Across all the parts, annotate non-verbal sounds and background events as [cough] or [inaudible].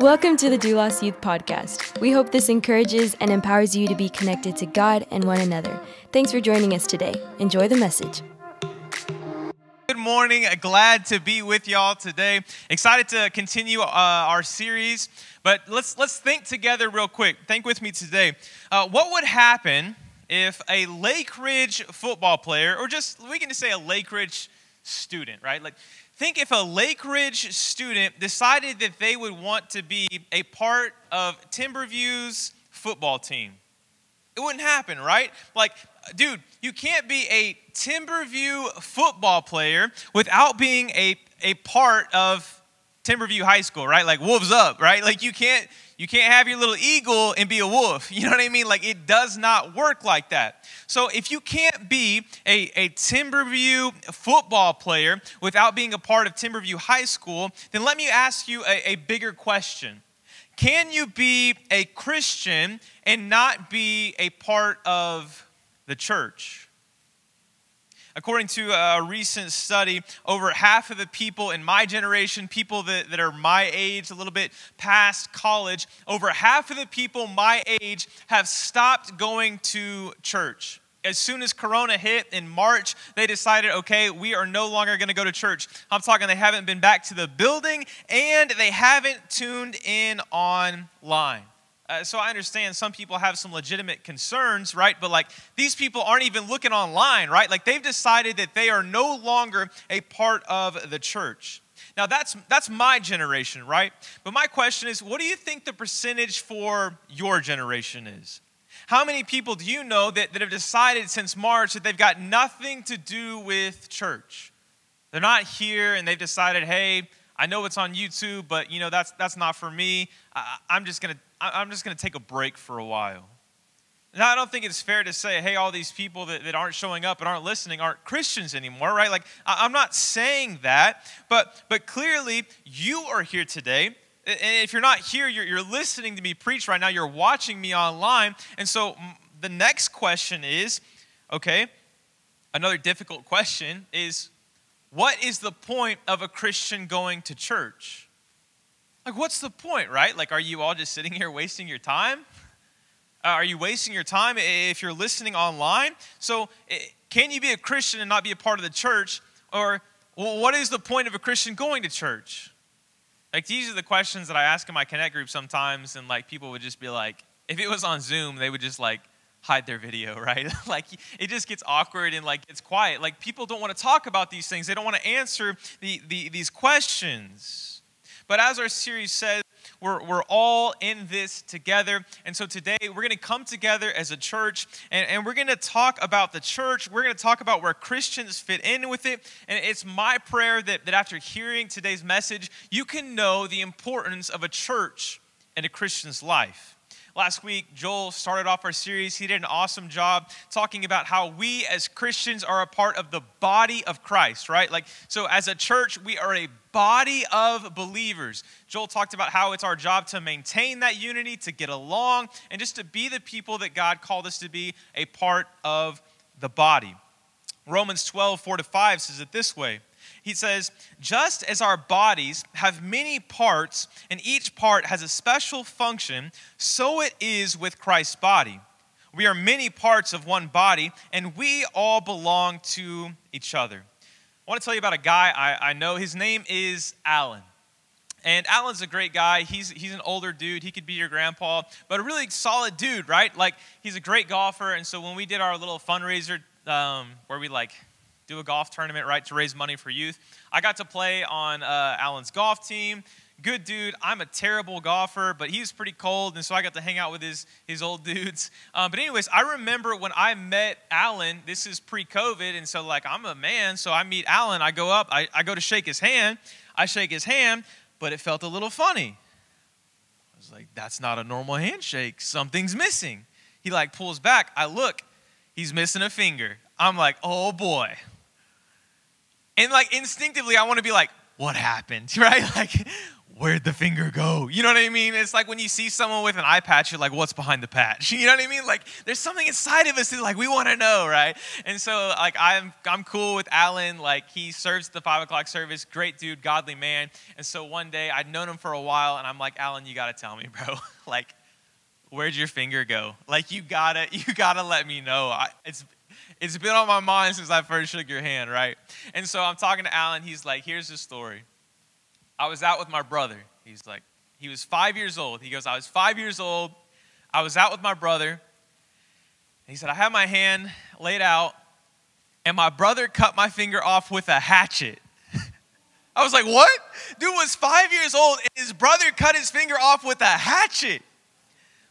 Welcome to the Doulos Youth Podcast. We hope this encourages and empowers you to be connected to God and one another. Thanks for joining us today. Enjoy the message. Good morning. Glad to be with y'all today. Excited to continue uh, our series, but let's let's think together real quick. Think with me today. Uh, what would happen if a Lake Ridge football player, or just we can just say a Lake Ridge student, right? Like Think if a Lake Ridge student decided that they would want to be a part of Timberview's football team. It wouldn't happen, right? Like, dude, you can't be a Timberview football player without being a, a part of Timberview High School, right? Like wolves up, right? Like you can't you can't have your little eagle and be a wolf. [laughs] You know what I mean? Like it does not work like that. So if you can't be a, a Timberview football player without being a part of Timberview High School, then let me ask you a, a bigger question. Can you be a Christian and not be a part of the church? According to a recent study, over half of the people in my generation, people that, that are my age, a little bit past college, over half of the people my age have stopped going to church. As soon as Corona hit in March, they decided, okay, we are no longer going to go to church. I'm talking they haven't been back to the building and they haven't tuned in online. Uh, so I understand some people have some legitimate concerns, right? But like these people aren't even looking online, right? Like they've decided that they are no longer a part of the church. Now that's that's my generation, right? But my question is, what do you think the percentage for your generation is? How many people do you know that, that have decided since March that they've got nothing to do with church? They're not here and they've decided, hey, I know it's on YouTube, but you know that's that's not for me. I, I'm just gonna I'm just to take a break for a while. Now, I don't think it's fair to say, hey, all these people that, that aren't showing up and aren't listening aren't Christians anymore, right? Like, I'm not saying that, but, but clearly you are here today. And if you're not here, you're, you're listening to me preach right now, you're watching me online. And so the next question is okay, another difficult question is what is the point of a Christian going to church? Like, what's the point, right? Like, are you all just sitting here wasting your time? Uh, are you wasting your time if you're listening online? So, can you be a Christian and not be a part of the church? Or, well, what is the point of a Christian going to church? Like, these are the questions that I ask in my Connect group sometimes, and like, people would just be like, if it was on Zoom, they would just like hide their video, [laughs] right? like, it just gets awkward and like it's quiet. Like, people don't want to talk about these things, they don't want to answer the, the, these questions. But as our series says, we're, we're all in this together. And so today we're going to come together as a church and, and we're going to talk about the church. We're going to talk about where Christians fit in with it. And it's my prayer that, that after hearing today's message, you can know the importance of a church in a Christian's life. Last week, Joel started off our series. He did an awesome job talking about how we as Christians are a part of the body of Christ, right? Like, so as a church, we are a body of believers. Joel talked about how it's our job to maintain that unity, to get along, and just to be the people that God called us to be a part of the body. Romans 12, 4 to 5 says it this way he says, just as our bodies have many parts and each part has a special function, so it is with Christ's body. We are many parts of one body, and we all belong to each other. I want to tell you about a guy I, I know. His name is Alan. And Alan's a great guy. He's, he's an older dude. He could be your grandpa, but a really solid dude, right? Like, he's a great golfer. And so when we did our little fundraiser um, where we like do a golf tournament, right, to raise money for youth. I got to play on uh, Alan's golf team. Good dude. I'm a terrible golfer, but he's pretty cold, and so I got to hang out with his, his old [laughs] dudes. Um, but, anyways, I remember when I met Alan, this is pre COVID, and so, like, I'm a man, so I meet Alan. I go up, I, I go to shake his hand. I shake his hand, but it felt a little funny. I was like, that's not a normal handshake. Something's missing. He, like, pulls back. I look, he's missing a finger. I'm like, oh boy. And like instinctively, I want to be like, what happened? [laughs] Right? Like, where'd the finger go? You know what I mean? It's like when you see someone with an eye patch, you're like, what's behind the patch? [laughs] You know what I mean? Like there's something inside of us that like we want to know, right? And so like I'm I'm cool with Alan. Like he serves the five o'clock service, great dude, godly man. And so one day I'd known him for a while, and I'm like, Alan, you gotta tell me, bro. [laughs] like, where'd your finger go? Like you gotta you gotta let me know. I, it's it's been on my mind since I first shook your hand, right? And so I'm talking to Alan. He's like, here's the story. I was out with my brother. He's like, he was five years old. He goes, I was five years old. I was out with my brother. He said, I had my hand laid out, and my brother cut my finger off with a hatchet. [laughs] I was like, what? Dude was five years old, and his brother cut his finger off with a hatchet.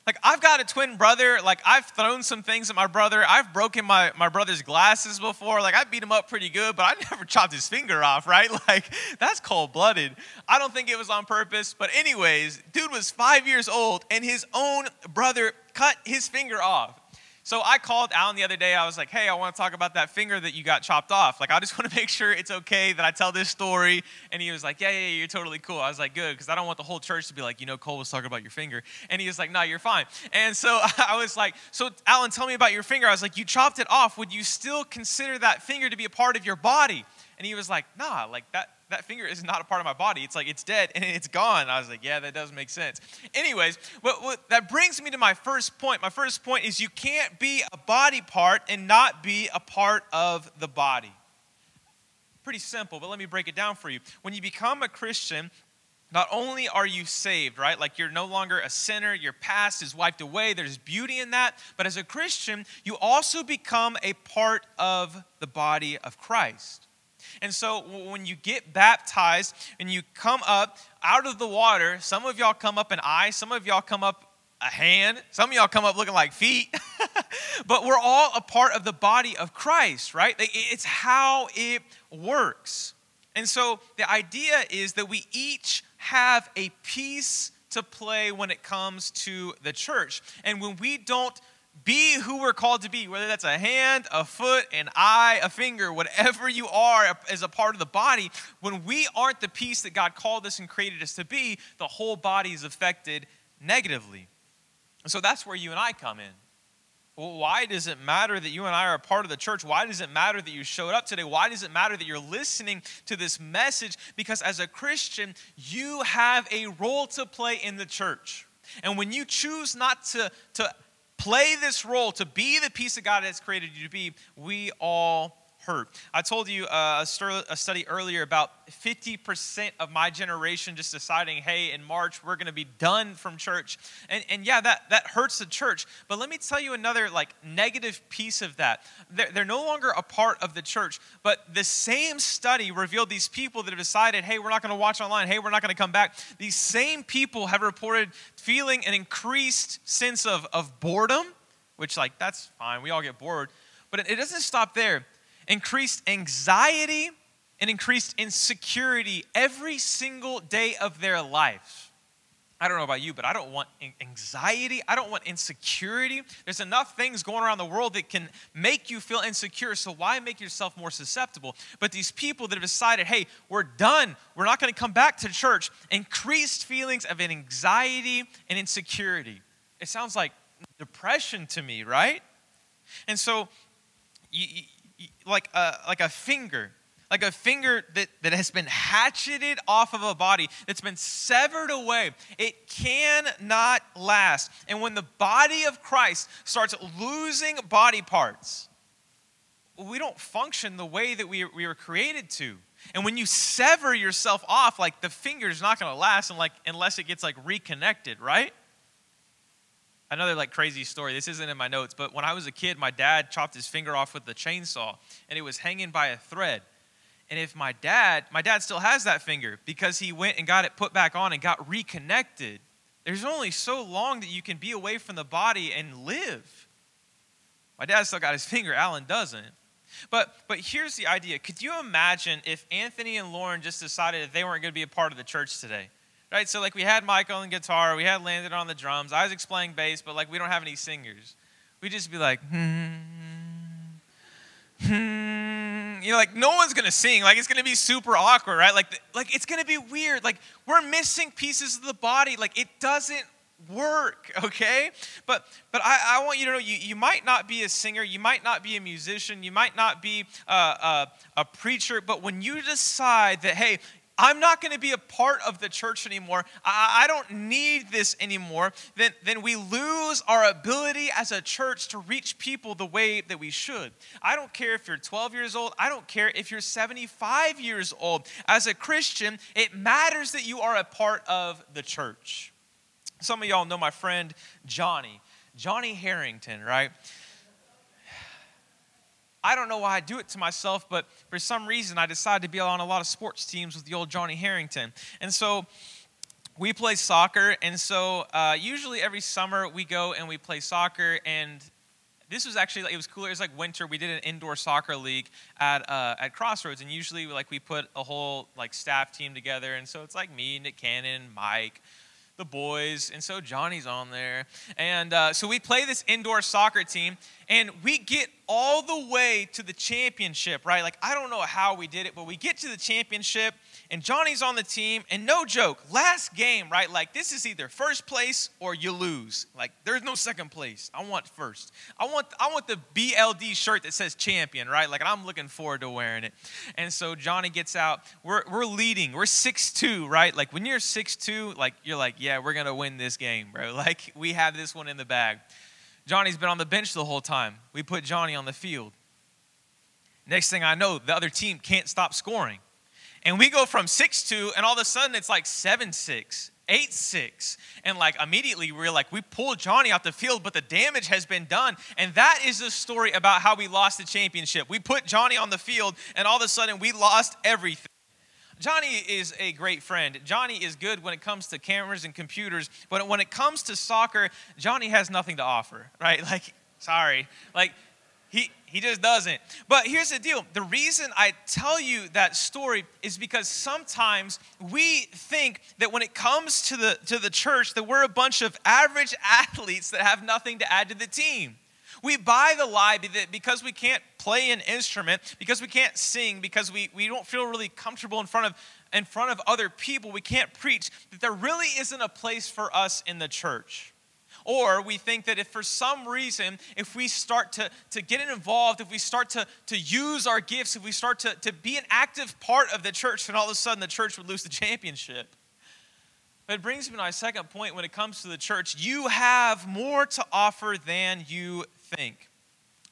Like, I've got a twin brother. Like, I've thrown some things at my brother. I've broken my, my brother's glasses before. Like, I beat him up pretty good, but I [laughs] never chopped his finger off, right? [laughs] Like, that's cold blooded. I don't think it was on purpose. But, anyways, dude was five years old, and his own brother cut his finger off. So I called Alan the other day. I was like, hey, I want to talk about that finger that you got chopped off. Like, I just [laughs] want to make sure it's okay that I tell this story. And he was like, yeah, yeah, yeah you're totally cool. I was like, good, because I don't want the whole church to be like, you know, Cole was talking about your finger. And he was like, no, you're fine. And so [laughs] I was like, so Alan, tell me about your finger. I was like, you chopped it off. Would you still consider that finger to be a part of your body? And he was like, nah, like that, that finger is not a part of my body. It's like it's dead and it's gone. I was like, yeah, that does make sense. Anyways, what, what, that brings me to my first point. My first point is you can't be a body part and not be a part of the body. Pretty simple, but let me break it down for you. When you become a Christian, not only are you saved, right? Like you're no longer a sinner, your past is wiped away, there's beauty in that. But as a Christian, you also become a part of the body of Christ. And so when you get baptized and you come up out of the water, some of y'all come up an eye, some of y'all come up a hand, some of y'all come up looking like feet, [laughs] but we're all a part of the body of Christ, right? It's how it works. And so the idea is that we each have a piece to play when it comes to the church. And when we don't be who we're called to be, whether that's a hand, a foot, an eye, a finger, whatever you are as a part of the body. When we aren't the piece that God called us and created us to be, the whole body is affected negatively. So that's where you and I come in. Why does it matter that you and I are a part of the church? Why does it matter that you showed up today? Why does it matter that you're listening to this message? Because as a Christian, you have a role to play in the church. And when you choose not to, to play this role, to be the piece of God that's created you to be, we all hurt. I told you uh, a, study earlier about 50% of my generation just deciding, hey, in March we're going to be done from church. And, and yeah, that, that hurts the church. But let me tell you another like negative piece of that. They're, they're no longer a part of the church, but the same study revealed these people that have decided, hey, we're not going to watch online, hey, we're not going to come back. These same people have reported feeling an increased sense of, of boredom, which like that's fine, we all get bored. But it, it doesn't stop there increased anxiety and increased insecurity every single day of their life. I don't know about you, but I don't want anxiety. I don't want insecurity. There's enough things going around the world that can make you feel insecure, so why make yourself more susceptible? But these people that have decided, hey, we're done, we're not going to come back to church, increased feelings of anxiety and insecurity. It sounds like depression to me, right? And so you, like a, like a finger, like a finger that, that has been hatcheted off of a body, that's been severed away. It cannot last. And when the body of Christ starts losing body parts, we don't function the way that we, we were created to. And when you sever yourself off, like the finger's not going to last and like, unless it gets like reconnected, right? Another like crazy story. This isn't in my notes, but when I was a kid, my dad chopped his finger off with the chainsaw and it was hanging by a thread. And if my dad, my dad still has that finger because he went and got it put back on and got reconnected. There's only so long that you can be away from the body and live. My dad still got his [laughs] finger, Alan doesn't. But but here's the idea. Could you imagine if Anthony and Lauren just decided that they weren't going to be a part of the church today? Right? So like we had Michael on guitar, we had Landon on the drums. I was playing bass, but like we don't have any singers. We just be like, hmm, hmm, you know, like no one's gonna sing. Like it's gonna be super awkward, right? Like, like it's gonna be weird. Like we're missing pieces of the body. Like it doesn't work, [laughs] okay? But but I, I want you to know you, you might not be a singer, you might not be a musician, you might not be a, a, a preacher, but when you decide that, hey, I'm not going to be a part of the church anymore. I, I, don't need this anymore. Then, then we lose our ability as a church to reach people the way that we should. I don't care if you're 12 years old. I don't care if you're 75 years old. As a Christian, it matters that you are a part of the church. Some of y'all know my friend Johnny, Johnny Harrington, right? I don't know why I do it to myself, but for some reason I decided to be on a lot of sports teams with the old Johnny Harrington. And so we play soccer, and so uh, usually every summer we go and we play soccer. And this was actually it was cooler. It was like winter. We did an indoor soccer league at uh, at Crossroads, and usually like we put a whole like staff team together. And so it's like me, Nick Cannon, Mike, the boys, and so Johnny's on there. And uh, so we play this indoor soccer team, and we get all the way to the championship, right? Like, I don't know how we did it, but we get to the championship, and Johnny's on the team, and no joke, last game, right? Like, this is either first place or you lose. Like, there's no second place. I want first. I want, I want the BLD shirt that says champion, right? Like, I'm looking forward to wearing it. And so Johnny gets out. We're, we're leading. We're 6 2, right? Like, when you're 6 2, like, you're like, yeah, we're going to win this game, bro. [laughs] Like, we have this one in the bag. Johnny's been on the bench the whole time. We put Johnny on the field. Next thing I know, the other team can't stop scoring. And we go from 6 2, and all of a sudden it's like 7 6, 8 6. And like immediately we're like, we pulled Johnny off the field, but the damage has been done. And that is the story about how we lost the championship. We put Johnny on the field, and all of a sudden we lost everything. Johnny is a great friend. Johnny is good when it comes to cameras and computers, but when it comes to soccer, Johnny has nothing to offer, [laughs] right? Like, sorry. Like, he, he just doesn't. But here's the deal the reason I tell you that story is because sometimes we think that when it comes to the, to the church, that we're a bunch of average [laughs] athletes that have nothing to add to the team. We buy the lie that because we can't play an instrument, because we can't sing, because we, we don't feel really comfortable in front of in front of other people, we can't preach, that there really isn't a place for us in the church. Or we think that if for some reason, if we start to, to get involved, if we start to, to use our gifts, if we start to, to be an active part of the church, then all of a sudden the church would lose the championship. But it brings me to my second point when it comes to the church. You have more to offer than you think.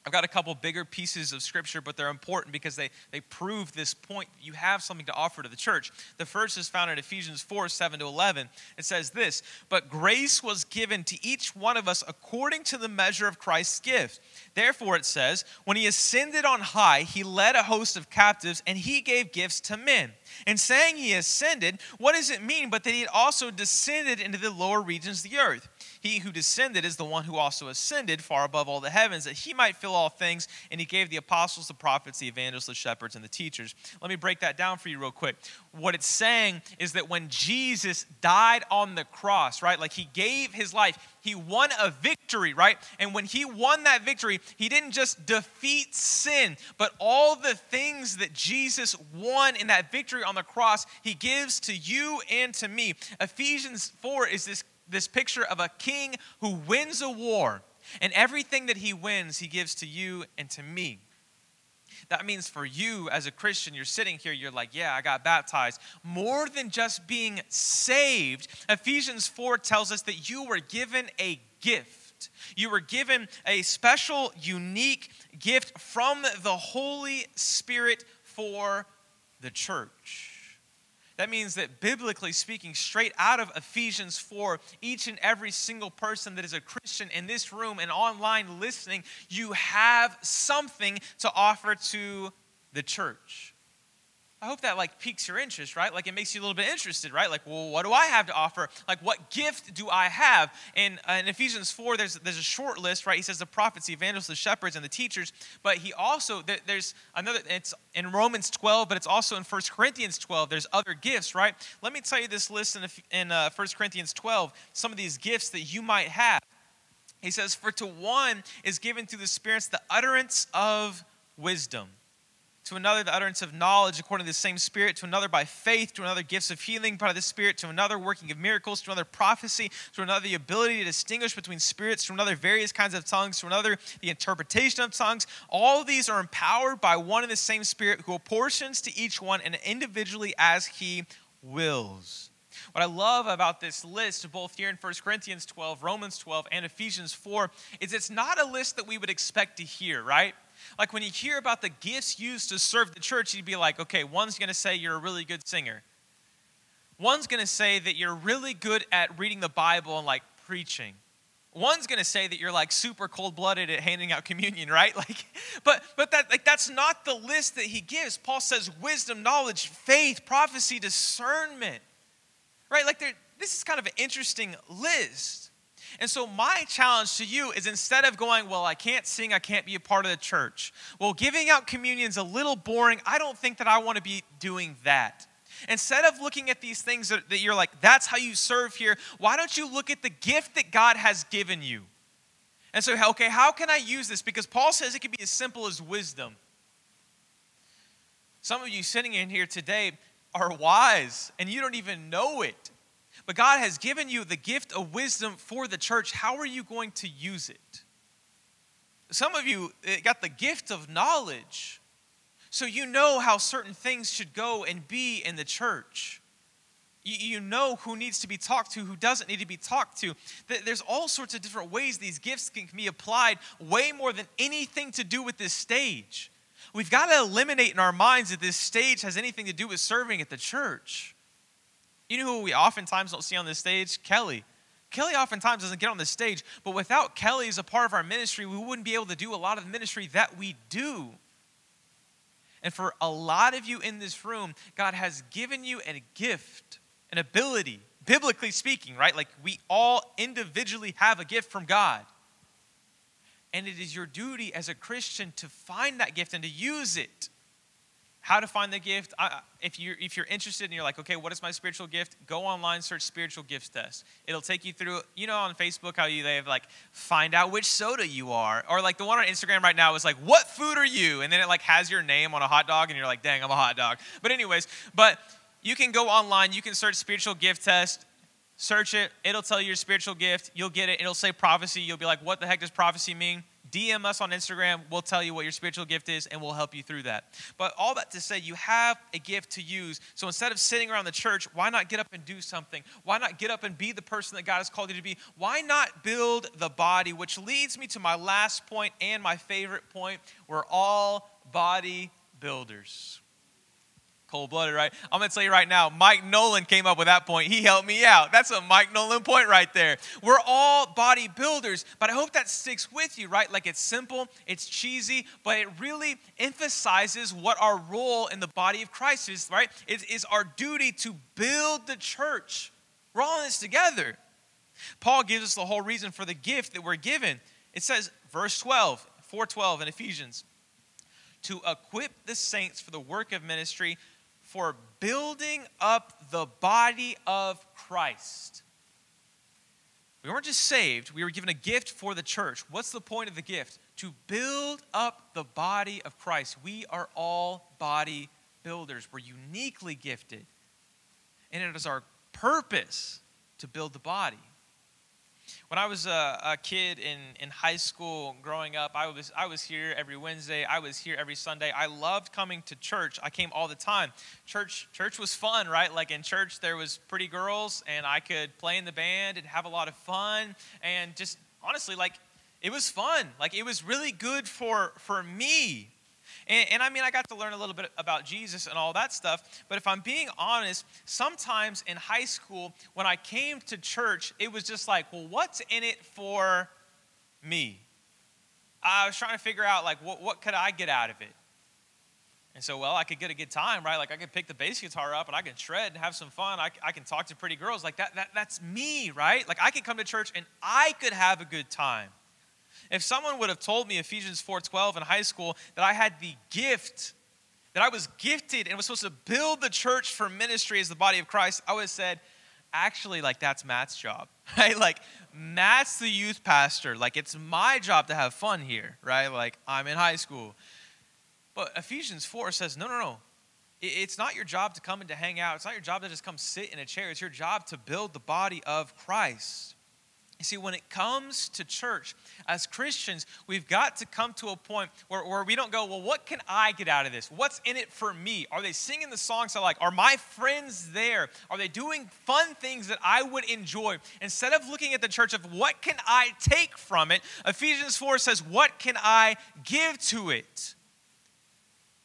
I've got a couple bigger pieces of scripture, but they're important because they, they prove this point you have something to offer to the church. The first is found in Ephesians 4 7 to 11. It says this But grace was given to each one of us according to the measure of Christ's gift. Therefore, it says, When he ascended on high, he led a host of captives and he gave gifts to men. And saying he ascended, what does it mean but that he also descended into the lower regions of the earth? He who descended is the one who also ascended far above all the heavens, that he might fill all things. And he gave the apostles, the prophets, the evangelists, the shepherds, and the teachers. Let me break that down for you real quick. What it's saying is that when Jesus died on the cross, right, like he gave his life, he won a victory, right? And when he won that victory, he didn't just defeat sin, but all the things that Jesus won in that victory on the cross, he gives to you and to me. Ephesians 4 is this this picture of a king who wins a war, and everything that he wins, he gives to you and to me. That means for you as a Christian, you're sitting here, you're like, yeah, I got baptized. More than just being saved, Ephesians 4 tells us that you were given a gift. You were given a special, unique gift from the Holy Spirit for the church. That means that biblically speaking, straight out of Ephesians 4, each and every single person that is a Christian in this room and online listening, you have something to offer to the church. I hope that like piques your interest, right? Like it makes you a little bit interested, right? Like, well, what do I have to offer? Like, what gift do I have? In, uh, in Ephesians 4, there's, there's a short list, right? He says the prophets, the evangelists, the shepherds, and the teachers. But he also, there, there's another, it's in Romans 12, but it's also in 1 Corinthians 12. There's other gifts, right? Let me tell you this list in, in uh, 1 Corinthians 12, some of these gifts that you might have. He says, For to one is given through the spirits the utterance of wisdom to another the utterance of knowledge according to the same Spirit, to another by faith, to another gifts of healing by the Spirit, to another working of miracles, to another prophecy, to another the ability to distinguish between spirits, to another various kinds of tongues, to another the interpretation of tongues. All of these are empowered by one and the same Spirit who apportions to each one and individually as he wills. What I love about this list, both here in 1 Corinthians 12, Romans 12, and Ephesians 4, is it's not a list that we would expect to hear, right? Like when you hear about the gifts used to serve the church, you'd be like, okay, one's going to say you're a really good singer. One's going to say that you're really good at reading the Bible and like preaching. One's going to say that you're like super cold-blooded at handing out communion, [laughs] right? Like but but that like that's not the list that he gives. Paul says wisdom, knowledge, faith, prophecy, discernment. Right? Like there this is kind of an interesting list. And so, my challenge to you is instead of going, Well, I can't sing, I can't be a part of the church. Well, giving out communion's is a little boring. I don't think that I want to be doing that. Instead of looking at these things that, that you're like, That's how you serve here, why don't you look at the gift that God has given you? And so, okay, how can I use this? Because Paul says it can be as simple as wisdom. Some of you sitting in here today are wise and you don't even know it. But God has given you the gift of wisdom for the church. How are you going to use it? Some of you eh, got the gift of knowledge. So you know how certain things should go and be in the church. You know who needs to be talked to, who doesn't need to be talked to. There's all sorts of different ways these gifts can be applied, way more than anything to do with this stage. We've got to eliminate in our minds that this stage has anything to do with serving at the church. You know who we oftentimes don't see on this stage? Kelly. Kelly oftentimes doesn't get on the stage, but without Kelly as a part of our ministry, we wouldn't be able to do a lot of the ministry that we do. And for a lot of you in this room, God has given you a gift, an ability, biblically speaking, right? Like we all individually have a gift from God. And it is your duty as a Christian to find that gift and to use it how to find the gift. I, if you're if you're interested and you're like okay what is my spiritual gift? Go online search spiritual gifts test. It'll take you through you know on facebook how you they have like find out which soda you are or like the one on instagram right now is like what food are you? And then it like has your name on a hot dog and you're like dang i'm a hot dog. But anyways but you can go online you can search spiritual gift test search it. It'll tell you your spiritual gift. You'll get it. It'll say prophecy. You'll be like what the heck does prophecy mean DM us on Instagram. We'll tell you what your spiritual gift is and we'll help you through that. But all that to say, you have a gift to use. So instead of sitting around the church, why not get up and do something? Why not get up and be the person that God has called you to be? Why not build the body? Which leads me to my last point and my favorite point. We're all body builders cold blooded, right? I'm going to tell you right now, Mike Nolan came up with that point. He helped me out. That's a Mike Nolan point right there. We're all bodybuilders, but I hope that sticks with you, right? Like it's simple, it's cheesy, but it really emphasizes what our role in the body of Christ is, right? It is our duty to build the church. We're all in this together. Paul gives us the whole reason for the gift that we're given. It says, verse 12, 412 in Ephesians, to equip the saints for the work of ministry for building up the body of Christ. We weren't just saved, we were given a gift for the church. What's the point of the gift? To build up the body of Christ. We are all body builders, we're uniquely gifted. And it is our purpose to build the body. When I was a, a, kid in, in high school growing up, I was, I was here every Wednesday. I was here every Sunday. I loved coming to church. I came all the time. Church, church was fun, right? Like in church, there was pretty girls, and I could play in the band and have a lot of fun. And just honestly, like, it was fun. Like, it was really good for, for me and, and, I mean, I got to learn a little bit about Jesus and all that stuff. But if I'm being honest, sometimes in high school, when I came to church, it was just like, well, what's in it for me? I was trying to figure out, like, what, what could I get out of it? And so, well, I could get a good time, right? Like, I could pick the bass guitar up and I can shred and have some fun. I, I can talk to pretty girls. Like, that, that, that's me, right? Like, I could come to church and I could have a good time. If someone would have told me Ephesians 4:12 in high school that I had the gift that I was gifted and was supposed to build the church for ministry as the body of Christ, I would have said, actually, like that's Matt's job, [laughs] right? Like Matt's the youth pastor. Like it's my job to have fun here, right? Like I'm in high school. But Ephesians 4 says, no, no, no. It's not your job to come and to hang out. It's not your job to just come sit in a chair. It's your job to build the body of Christ. You see, when it comes to church, as Christians, we've got to come to a point where, where we don't go, well, what can I get out of this? What's in it for me? Are they singing the songs I like? Are my friends there? Are they doing fun things that I would enjoy? Instead of looking at the church of what can I take from it, Ephesians 4 says, what can I give to it?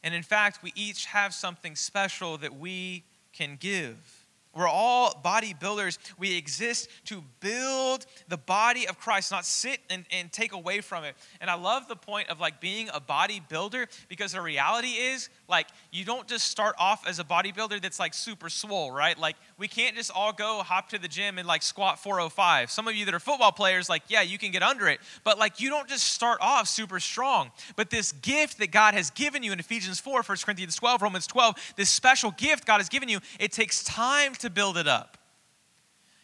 And in fact, we each have something special that we can give. We're all bodybuilders. We exist to build the body of Christ, not sit and, and take away from it. And I love the point of like being a bodybuilder because the reality is like you don't just start off as a bodybuilder that's like super swole, right? Like we can't just all go hop to the gym and like squat 405. Some of you that are football players, like, yeah, you can get under it. But like you don't just start off super strong. But this gift that God has given you in Ephesians 4, 1 Corinthians 12, Romans 12, this special gift God has given you, it takes time build it up.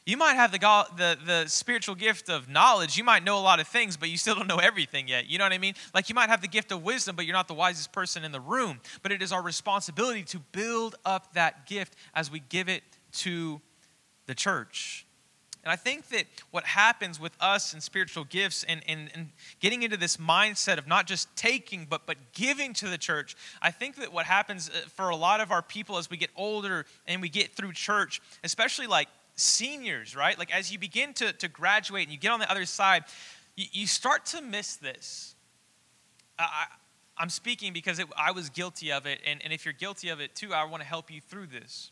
You might have the, the, the spiritual gift of knowledge. You might know a lot of things, but you still don't know everything yet. You know what I mean? Like you might have the gift of wisdom, but you're not the wisest person in the room. But it is our responsibility to build up that gift as we give it to the church. And I think that what happens with us and spiritual gifts and, and, and getting into this mindset of not just taking, but, but giving to the church, I think that what happens uh, for a lot of our people as we get older and we get through church, especially like seniors, right? Like as you begin to, to graduate and you get on the other side, you, you start to miss this. I, I'm speaking because it, I was guilty of it, and, and if you're guilty of it too, I want to help you through this.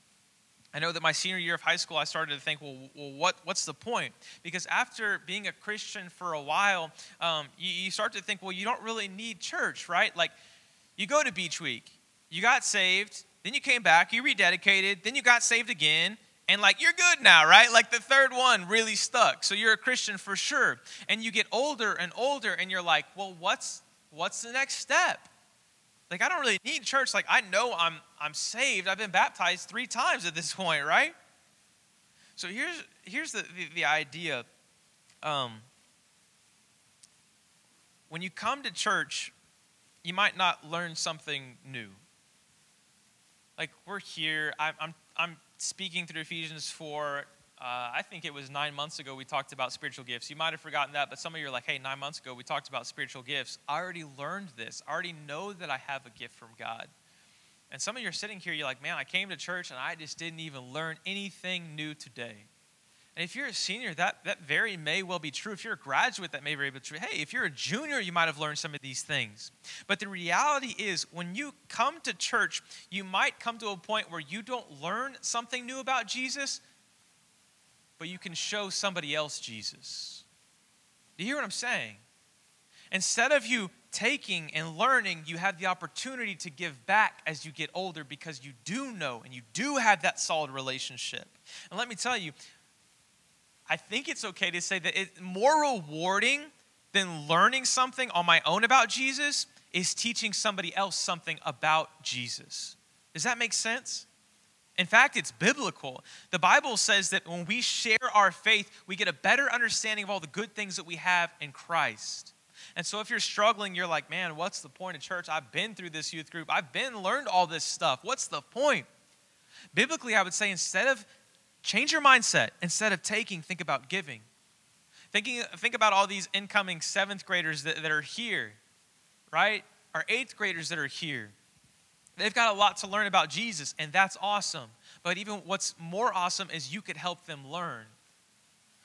I know that my senior year of high school, I started to think, well, well what, what's the point? Because after being a Christian for a while, um, you, you start to think, well, you don't really need church, right? Like, you go to Beach Week, you got saved, then you came back, you rededicated, then you got saved again, and like you're good now, right? Like the third one really stuck. So you're a Christian for sure. And you get older and older and you're like, "Well, what's what's the next step?" Like I don't really need church. Like I know I'm I'm saved. I've been baptized 3 times at this [laughs] point, right? So here's here's the the, the idea um when you come to church, you might not learn something new. Like we're here, I'm, I'm, I'm speaking through Ephesians 4, uh, I think it was nine months ago we talked about spiritual gifts. You might have forgotten that, but some of you are like, hey, nine months ago we talked about spiritual gifts. I already learned this. I already know that I have a gift from God. And some of you are sitting here, you're like, man, I came to church and I just didn't even learn anything new today. And if you're a senior, that, that very may well be true. If you're a graduate, that may very be true. Hey, if you're a junior, you might have learned some of these things. But the reality is, when you come to church, you might come to a point where you don't learn something new about Jesus, but you can show somebody else Jesus. Do you hear what I'm saying? Instead of you taking and learning, you have the opportunity to give back as you get older because you do know and you do have that solid relationship. And let me tell you, I think it's okay to say that it's more rewarding than learning something on my own about Jesus is teaching somebody else something about Jesus. Does that make sense? In fact, it's biblical. The Bible says that when we share our faith, we get a better understanding of all the good things that we have in Christ. And so if you're struggling, you're like, man, what's the point of church? I've been through this youth group. I've been learned all this stuff. What's the point? Biblically, I would say instead of Change your mindset. Instead of taking, think about giving. Thinking, think about all these incoming seventh graders that, that are here, right? Our eighth graders that are here. They've got a lot to learn about Jesus, and that's awesome. But even what's more awesome is you could help them learn.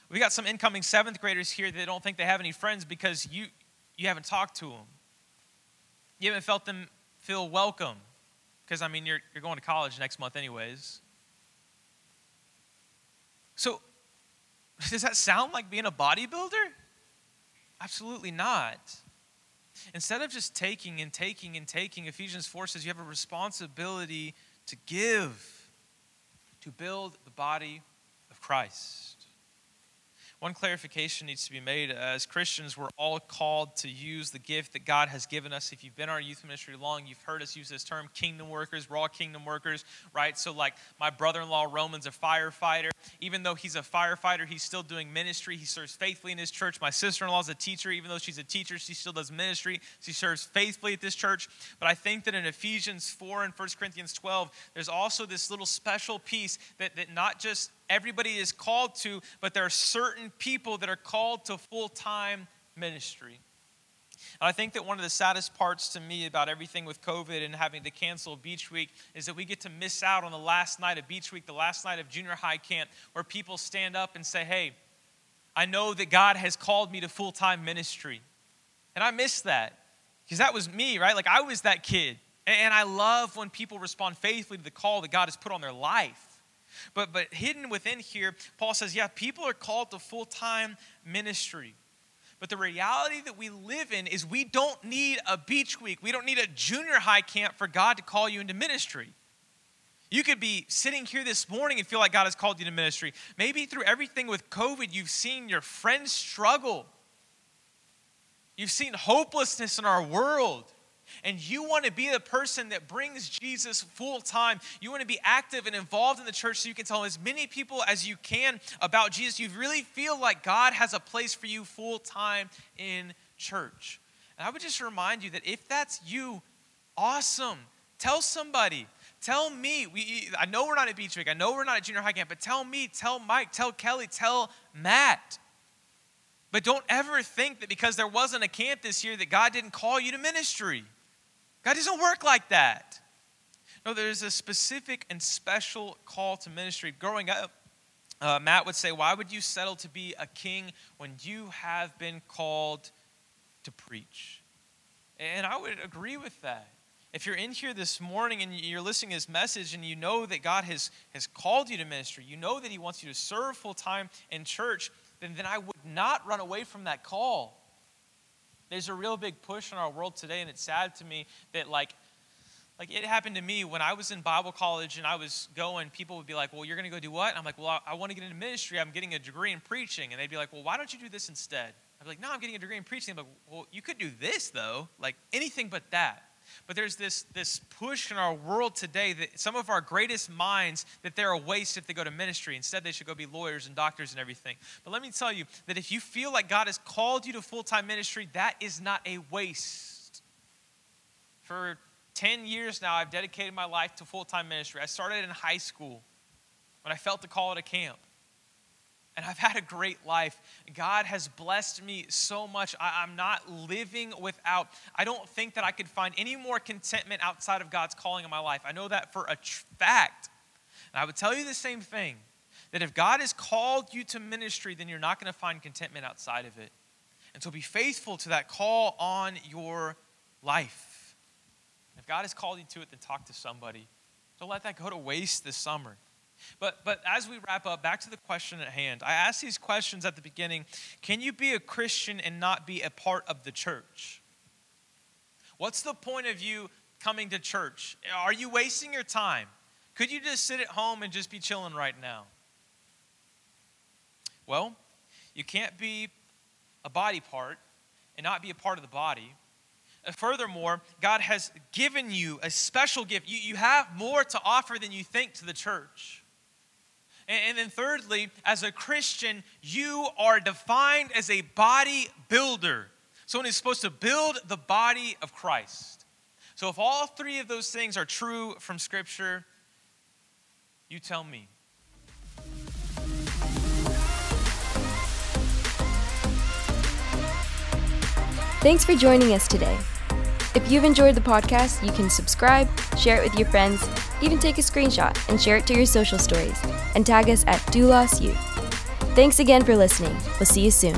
We got some incoming seventh graders here that don't think they have any friends because you, you haven't talked to them. You haven't felt them feel welcome. Because, I mean, you're, you're going to college next month, anyways. So, [laughs] does that sound like being a bodybuilder? Absolutely not. Instead of just taking and taking and taking, Ephesians 4 says you have a responsibility to give, to build the body of Christ. One clarification needs to be made. As Christians, we're all called to use the gift that God has given us. If you've been our youth ministry long, you've heard us use this term kingdom workers. All kingdom workers, right? So, like my brother in law, Roman's a firefighter. Even though he's a firefighter, he's still doing ministry. He serves faithfully in his church. My sister in law is a teacher. Even though she's a teacher, she still does ministry. She serves faithfully at this church. But I think that in Ephesians 4 and 1 Corinthians 12, there's also this little special piece that, that not just everybody is called to, but there are certain people that are called to full time ministry. And I think that one of the saddest parts to me about everything with COVID and having to cancel Beach Week is that we get to miss out on the last night of Beach Week, the last night of junior high camp, where people stand up and say, Hey, I know that God has called me to full time ministry. And I miss that because that was me, right? Like I was that kid. And I love when people respond faithfully to the call that God has put on their life. But, but hidden within here, Paul says, yeah, people are called to full time ministry. But the reality that we live in is we don't need a beach week. We don't need a junior high camp for God to call you into ministry. You could be sitting here this morning and feel like God has called you to ministry. Maybe through everything with COVID, you've seen your friends struggle. You've seen hopelessness in our world and you want to be the person that brings Jesus full time, you want to be active and involved in the church so you can tell as many people as you can about Jesus, you really feel like God has a place for you full time in church. And I would just remind you that if that's you, awesome. Tell somebody. Tell me. We, I know we're not at Beach Week. I know we're not at junior high camp, but tell me, tell Mike, tell Kelly, tell Matt. But don't ever think that because there wasn't a camp this year that God didn't call you to ministry. God doesn't work like that. No, there's a specific and special call to ministry. Growing up, uh, Matt would say, Why would you settle to be a king when you have been called to preach? And I would agree with that. If you're in here this morning and you're listening to this message and you know that God has, has called you to ministry, you know that He wants you to serve full time in church, then, then I would not run away from that call. There's a real big push in our world today, and it's sad to me that, like, like it happened to me when I was in Bible college and I was going, people would be like, Well, you're going to go do what? And I'm like, Well, I, I want to get into ministry. I'm getting a degree in preaching. And they'd be like, Well, why don't you do this instead? I'd be like, No, I'm getting a degree in preaching. I'm like, well, you could do this though, like anything but that. But there's this, this push in our world today that some of our greatest minds that they're a waste if they go to ministry. Instead, they should go be lawyers and doctors and everything. But let me tell you that if you feel like God has called you to full time ministry, that is not a waste. For 10 years now, I've dedicated my life to full time ministry. I started in high school when I felt the call at a camp and I've had a great life. God has blessed me so much. I, am not living without, I don't think that I could find any more contentment outside of God's calling in my life. I know that for a tr- fact. And I would tell you the same thing that if God has called you to ministry, then you're not going to find contentment outside of it. And so be faithful to that call on your life. If God has called you to it, then talk to somebody. Don't let that go to waste this summer. But, but as we wrap up, back to the question at hand. I asked these questions at the beginning Can you be a Christian and not be a part of the church? What's the point of you coming to church? Are you wasting your time? Could you just sit at home and just be chilling right now? Well, you can't be a body part and not be a part of the body. Uh, furthermore, God has given you a special gift. You, you have more to offer than you think to the church. And then, thirdly, as a Christian, you are defined as a body builder. Someone who's supposed to build the body of Christ. So, if all three of those things are true from Scripture, you tell me. Thanks for joining us today. If you've enjoyed the podcast, you can subscribe, share it with your friends, even take a screenshot and share it to your social stories, and tag us at Doulos Youth. Thanks again for listening. We'll see you soon.